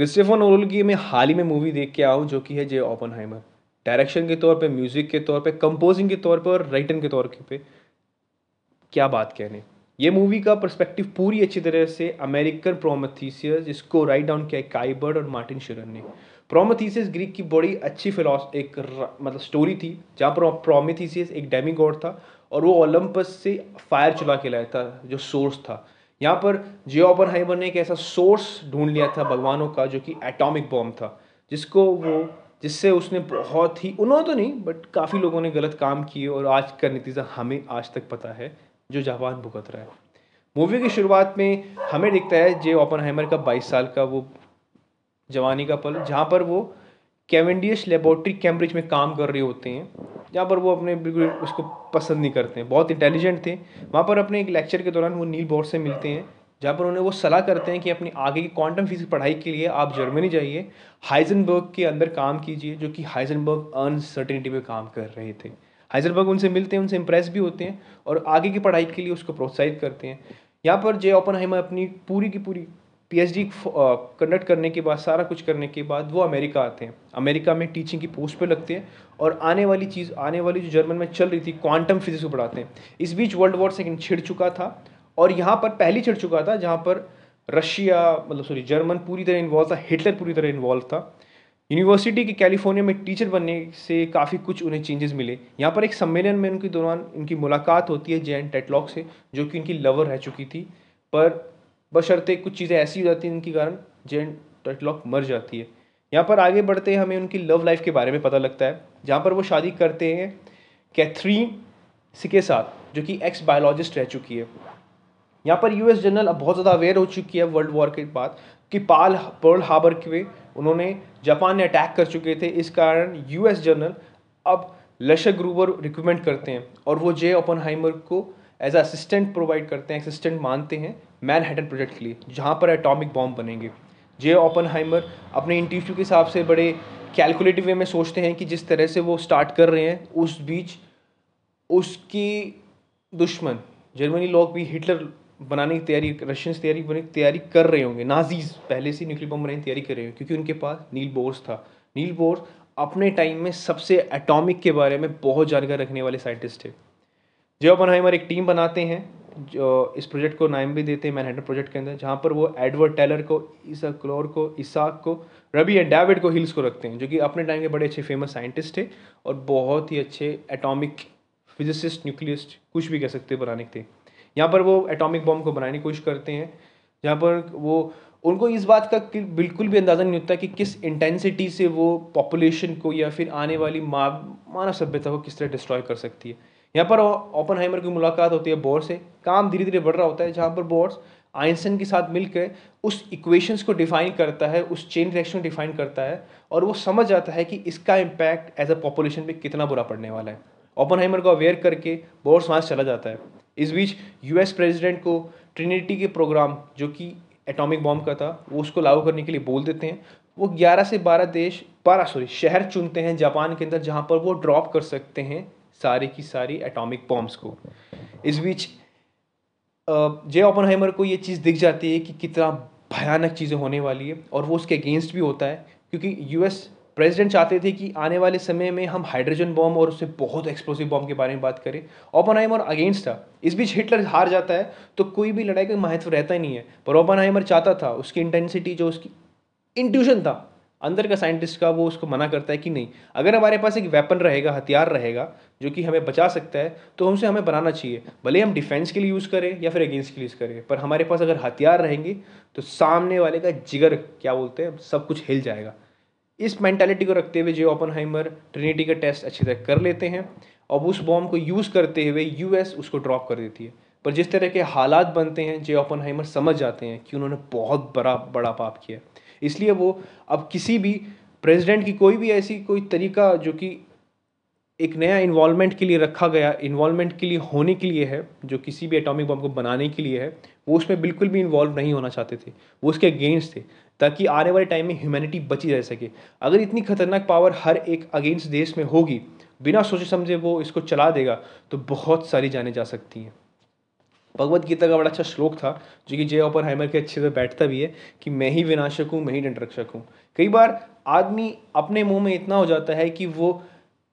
Christopher Nolan की मैं हाल ही में मूवी देख के हूँ जो कि है जे ओपनहाइमर डायरेक्शन के तौर पे म्यूज़िक के तौर पे कंपोजिंग के तौर पे और राइटर के तौर पे। क्या बात कहने। ये मूवी का पर्सपेक्टिव पूरी अच्छी तरह से अमेरिकन प्रोमथीसियस जिसको राइट डाउन किया काइबर्ड और मार्टिन शिरन ने। प्रोमथीसियस ग्रीक की बड़ी अच्छी फिलोस एक मतलब स्टोरी थी, जहाँ पर प्रोमेथीसियस एक डेमी गॉड था और वो ओलंपस से फायर चुला के लाया था, जो सोर्स था। यहाँ पर जियो ओपन ने एक ऐसा सोर्स ढूंढ लिया था भगवानों का, जो कि एटॉमिक बॉम्ब था, जिसको वो, जिससे उसने बहुत ही, उन्होंने तो नहीं, बट काफ़ी लोगों ने गलत काम किए और आज का नतीजा हमें आज तक पता है, जो जापान भुगत रहा है। मूवी की शुरुआत में हमें दिखता है जे ओपन का बाईस साल का वो जवानी का पल, जहाँ पर वो कैवेंडियस लेबोरेटरी, कैम्ब्रिज में काम कर रहे होते हैं। जहाँ पर वो अपने बिल्कुल उसको पसंद नहीं करते हैं। बहुत इंटेलिजेंट थे। वहाँ पर अपने एक लेक्चर के दौरान वो नील बोर्ड से मिलते हैं, जहाँ पर उन्हें वो सलाह करते हैं कि अपनी आगे की क्वांटम फिजिक्स पढ़ाई के लिए आप जर्मनी जाइए हाइजनबर्ग के अंदर काम कीजिए, जो कि हाइजनबर्ग अनसर्टिनिटी में काम कर रहे थे। हाइजनबर्ग उनसे मिलते हैं, उनसे इम्प्रेस भी होते हैं और आगे की पढ़ाई के लिए उसको प्रोत्साहित करते हैं। यहाँ पर जे ओपन अपनी पूरी की पूरी पीएचडी कंडक्ट करने के बाद, सारा कुछ करने के बाद वो अमेरिका आते हैं। अमेरिका में टीचिंग की पोस्ट पे लगते हैं और आने वाली चीज़, आने वाली जो जर्मन में चल रही थी क्वांटम फिजिक्स को पढ़ाते हैं। इस बीच वर्ल्ड वॉर सेकेंड छिड़ चुका था और यहाँ पर पहली छिड़ चुका था जहाँ पर रशिया मतलब सॉरी जर्मन पूरी तरह इन्वॉल्व था हिटलर पूरी तरह इन्वॉल्व था। यूनिवर्सिटी के कैलिफ़ोर्निया में टीचर बनने से काफ़ी कुछ उन्हें चेंजेस मिले। यहाँ पर एक सम्मेलन में उनके दौरान इनकी मुलाकात होती है जैन टेटलॉक से, जो कि इनकी लवर रह चुकी थी। पर बशर्ते कुछ चीज़ें ऐसी हो जाती हैं जिनके कारण जेन टेटलॉक मर जाती है। यहाँ पर आगे बढ़ते हमें उनकी लव लाइफ के बारे में पता लगता है। जहाँ पर वो शादी करते हैं कैथरीन के साथ, जो कि एक्स बायोलॉजिस्ट रह चुकी है। यहाँ पर यूएस जनरल अब बहुत ज़्यादा अवेयर हो चुकी है वर्ल्ड वॉर के बाद कि पाल पर्ल हार्बर के उन्होंने जापान ने अटैक कर चुके थे। इस कारण यूएस जनरल अब लशक ग्रूवर रिक्रूटमेंट करते हैं और वो जे ओपन को एज असिस्टेंट प्रोवाइड करते हैं असिस्टेंट मानते हैं मैन हैटन प्रोजेक्ट के लिए, जहाँ पर एटॉमिक बॉम्ब बनेंगे। जे ओपन अपने इंटरव्यू के हिसाब से बड़े कैलकुलेटिव वे में सोचते हैं कि जिस तरह से वो स्टार्ट कर रहे हैं, उस बीच उसकी दुश्मन जर्मनी लोग भी हिटलर बनाने की तैयारी रशियंस तैयारी बनाने की तैयारी कर रहे होंगे। नाजीज पहले से न्यूक्लियर बम बनाने की तैयारी कर रहे होंगे, क्योंकि उनके पास नील बोर्स था। नील बोर्स अपने टाइम में सबसे एटॉमिक के बारे में बहुत जानकारी रखने वाले साइंटिस्ट थे। जो अपन एक टीम बनाते हैं, जो इस प्रोजेक्ट को नाम भी देते हैं मैनहट्टन प्रोजेक्ट के अंदर, जहाँ पर वो एडवर्ड टेलर को ईसा क्लोर को, इसाक को रबी एंड डेविड को हिल्स को रखते हैं, जो कि अपने टाइम के बड़े अच्छे फ़ेमस साइंटिस्ट थे और बहुत ही अच्छे एटॉमिक फिजिसिस्ट, न्यूक्लियस्ट, कुछ भी कह सकते हैं बनाने थे यहाँ पर वो एटॉमिक बॉम्ब को बनाने की कोशिश करते हैं, जहाँ पर वो, उनको इस बात का बिल्कुल भी अंदाज़ा नहीं होता कि किस इंटेंसिटी से वो पॉपुलेशन को या फिर आने वाली मानव सभ्यता को किस तरह डिस्ट्रॉय कर सकती है। यहाँ पर ओपन हाइमर की मुलाकात होती है बोर्ड से। काम धीरे धीरे बढ़ रहा होता है, जहाँ पर बोर्ड्स आइंसन के साथ मिलकर उस इक्वेशंस को डिफाइन करता है, उस चेन रिएक्शन को डिफाइन करता है और वो समझ जाता है कि इसका इम्पैक्ट एज अ पॉपुलेशन पे कितना बुरा पड़ने वाला है। ओपन को अवेयर करके बोर्ड्स वहाँ चला जाता है। इस बीच यूएस प्रेसिडेंट को ट्रिनिटी के प्रोग्राम जो कि एटॉमिक बॉम्ब का था, वो उसको लागू करने के लिए बोल देते हैं। वो 11 से 12 देश 12 सॉरी शहर चुनते हैं जापान के अंदर, जहाँ पर वो ड्रॉप कर सकते हैं। सारी की सारी एटॉमिक बॉम्ब्स को। इस बीच जे ओपन को ये चीज़ दिख जाती है कि कितना भयानक चीज़ें होने वाली है और वो उसके अगेंस्ट भी होता है, क्योंकि यूएस प्रेसिडेंट चाहते थे कि आने वाले समय में हम हाइड्रोजन बॉम्ब और उससे बहुत एक्सप्लोसिव बॉम्ब के बारे में बात करें। ओपन और अगेंस्ट था। इस बीच हिटलर हार जाता है तो कोई भी लड़ाई का महत्व रहता ही नहीं है। पर ओपन चाहता था, उसकी इंटेंसिटी जो उसकी इंट्यूशन था अंदर का साइंटिस्ट का वो उसको मना करता है कि नहीं, अगर हमारे पास एक वेपन रहेगा, हथियार रहेगा, जो कि हमें बचा सकता है तो हमसे हमें बनाना चाहिए। भले हम डिफेंस के लिए यूज़ करें या फिर अगेंस्ट के लिए यूज़ करें, पर हमारे पास अगर हथियार रहेंगे तो सामने वाले का जिगर, क्या बोलते हैं, सब कुछ हिल जाएगा। इस मैंटेलिटी को रखते हुए जो ओपन हाइमर ट्रिनिटी का टेस्ट अच्छी तरह कर लेते हैं, और उस बॉम्ब को यूज़ करते हुए यूएस उसको ड्रॉप कर देती है। पर जिस तरह के हालात बनते हैं, जे ओपन हाइमर समझ जाते हैं कि उन्होंने बहुत बड़ा बड़ा पाप किया। इसलिए वो अब किसी भी प्रेसिडेंट की कोई भी ऐसी कोई तरीका जो कि एक नया इन्वॉल्वमेंट के लिए रखा गया इन्वॉलमेंट के लिए होने के लिए है, जो किसी भी एटॉमिक बम को बनाने के लिए है, वो उसमें बिल्कुल भी इन्वॉल्व नहीं होना चाहते थे। वो उसके अगेंस्ट थे, ताकि आने वाले टाइम में ह्यूमैनिटी बची रह सके। अगर इतनी खतरनाक पावर हर एक अगेंस्ट देश में होगी, बिना सोचे समझे वो इसको चला देगा तो बहुत सारी जाने जा सकती हैं। भगवत गीता का बड़ा अच्छा श्लोक था, जो कि जय ओपन हाइमर के अच्छे से बैठता भी है कि मैं ही विनाशक हूँ, मैं ही दंडरक्षक हूँ। कई बार आदमी अपने मुँह में इतना हो जाता है कि वो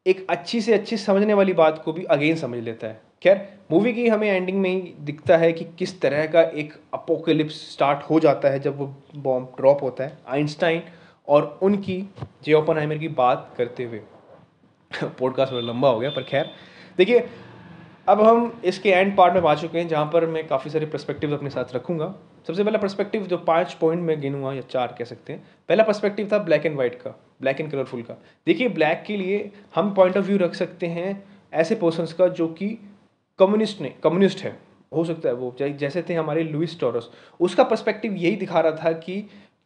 एक अच्छी से अच्छी समझने वाली बात को भी अगेन समझ लेता है। खैर, मूवी की हमें एंडिंग में ही दिखता है कि किस तरह का एक अपोकलिप्स स्टार्ट हो जाता है जब वो बॉम्ब ड्रॉप होता है आइंस्टाइन और उनकी जे ओपन की बात करते हुए। पॉडकास्ट थोड़ा लंबा हो गया, पर खैर। देखिए अब हम इसके एंड पार्ट में पा चुके हैं, जहाँ पर मैं काफ़ी सारे परस्पेक्टिव अपने साथ रखूँगा। सबसे पहला परस्पेक्टिव जो पाँच पॉइंट में गिनूँगा, या चार कह सकते हैं। पहला परस्पेक्टिव था ब्लैक एंड वाइट का ब्लैक एंड कलरफुल का। देखिए ब्लैक के लिए हम पॉइंट ऑफ़ व्यू रख सकते हैं ऐसे पर्सनस का, जो कि कम्युनिस्ट ने कम्युनिस्ट है। हो सकता है वो जैसे थे हमारे लुइस टॉरस उसका पर्सपेक्टिव यही दिखा रहा था कि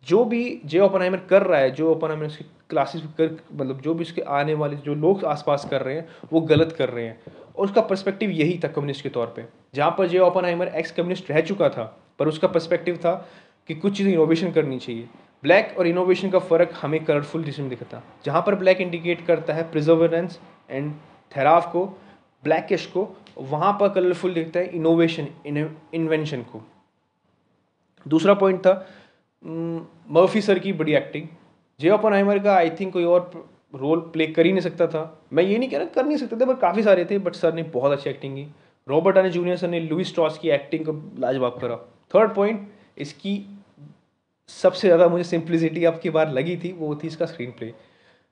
जो भी जे ओपन कर रहा है, जो ओपन उसकी क्लासेस कर मतलब जो भी उसके आने वाले, जो लोग आसपास कर रहे हैं, वो गलत कर रहे हैं। और उसका पर्सपेक्टिव यही था कम्युनिस्ट के तौर पे। जहाँ पर जे ओपन एक्स कम्युनिस्ट रह चुका था, पर उसका पर्सपेक्टिव था कि कुछ चीज़ें इनोवेशन करनी चाहिए। ब्लैक और इनोवेशन का फ़र्क हमें कलरफुल डिश में दिखता। जहाँ पर ब्लैक इंडिकेट करता है प्रिजर्वरेंस एंड थेराव को ब्लैकिश को, वहाँ पर कलरफुल दिखता है इनोवेशन इन्वेंशन को। दूसरा पॉइंट था मर्फी सर की बड़ी एक्टिंग जे ओपन हाइमर का आई थिंक कोई और रोल प्ले कर ही नहीं सकता था। मैं ये नहीं कह रहा कर नहीं सकते थे, पर काफ़ी सारे थे बट सर ने बहुत अच्छी एक्टिंग की। रॉबर्ट आने जूनियर सर ने लुइस स्ट्रॉस की एक्टिंग को लाजवाब करा। थर्ड पॉइंट इसकी सबसे ज़्यादा मुझे सिंप्लिसिटी आपकी बार लगी थी, वो थी इसका स्क्रीन प्ले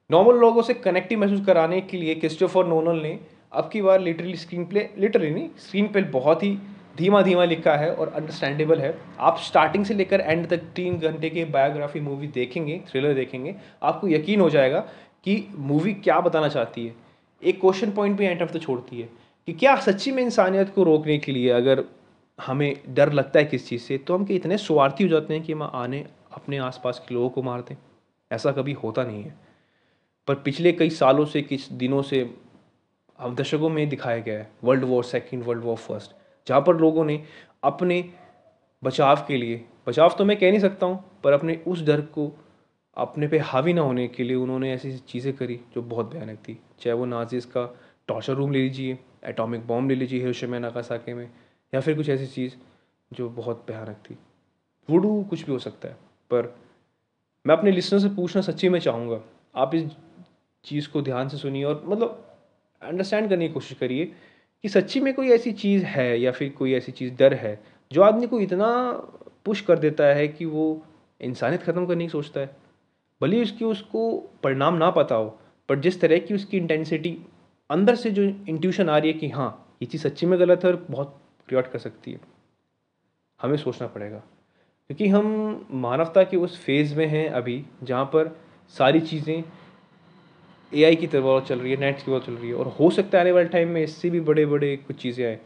नॉर्मल लोगों से कनेक्टिव महसूस कराने के लिए क्रिस्टोफर नोनल ने अब की बार लिटरली स्क्रीन प्ले लिटरली नहीं स्क्रीन प्ले बहुत ही धीमा धीमा लिखा है और अंडरस्टैंडेबल है। आप स्टार्टिंग से लेकर एंड तक तीन घंटे के बायोग्राफी मूवी देखेंगे थ्रिलर देखेंगे, आपको यकीन हो जाएगा कि मूवी क्या बताना चाहती है? एक क्वेश्चन पॉइंट भी एंड ऑफ़ द छोड़ती है कि क्या सच्ची में इंसानियत को रोकने के लिए अगर हमें डर लगता है किस चीज़ से तो हम कि इतने स्वार्थी हो जाते हैं कि हम आने अपने आसपास के लोगों को मारते हैं ऐसा कभी होता नहीं है। पर पिछले कई सालों से, किस दिनों से हम दशकों में दिखाया गया है world war second world war first जहाँ पर लोगों ने अपने बचाव के लिए, बचाव तो मैं कह नहीं सकता हूँ, पर अपने उस डर को अपने पे हावी ना होने के लिए उन्होंने ऐसी चीज़ें करी जो बहुत भयानक थी। चाहे वो नाजिस का टॉर्चर रूम ले लीजिए एटॉमिक बॉम्ब ले लीजिए हिरोशिमा नागासाकी में, या फिर कुछ ऐसी चीज़ जो बहुत भयानक थी। वुडू कुछ भी हो सकता है, पर मैं अपने लिसनर से पूछना सच्ची में चाहूँगा, आप इस चीज़ को ध्यान से सुनिए और मतलब अंडरस्टैंड करने की कोशिश करिए कि सच्ची में कोई ऐसी चीज़ है या फिर कोई ऐसी चीज़ डर है जो आदमी को इतना पुश कर देता है कि वो इंसानियत ख़त्म करने की सोचता है। भले ही उसकी उसको परिणाम ना पता हो, पर जिस तरह की उसकी इंटेंसिटी अंदर से जो इंट्यूशन आ रही है कि हाँ ये चीज़ सच्ची में गलत है और बहुत क्रिएट कर सकती है, हमें सोचना पड़ेगा। क्योंकि हम मानवता के उस फ़ेज़ में हैं अभी, जहाँ पर सारी चीज़ें एआई की तरफ़ चल रही है नेट्स की तरफ़ चल रही है, और हो सकता है आने वाले टाइम में इससे भी बड़े बड़े कुछ चीज़ें आए।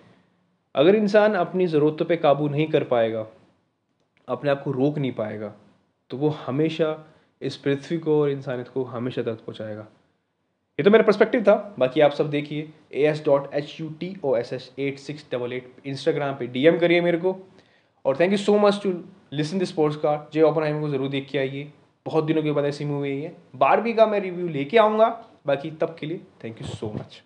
अगर इंसान अपनी ज़रूरतों पे काबू नहीं कर पाएगा, अपने आप को रोक नहीं पाएगा तो वो हमेशा इस पृथ्वी को और इंसानियत को हमेशा दर्द पहुँचाएगा। ये तो मेरा पर्सपेक्टिव था, बाकी आप सब देखिए A S dot H U T O S S eight six double eight Instagram पे डीएम करिए मेरे को। और thank you so much to listen this sports card J open को ज़रूर देख के आइए। बहुत दिनों के बाद ऐसी मूवी आई है। बारहवीं का मैं रिव्यू लेके आऊँगा। बाकी तब के लिए थैंक यू सो मच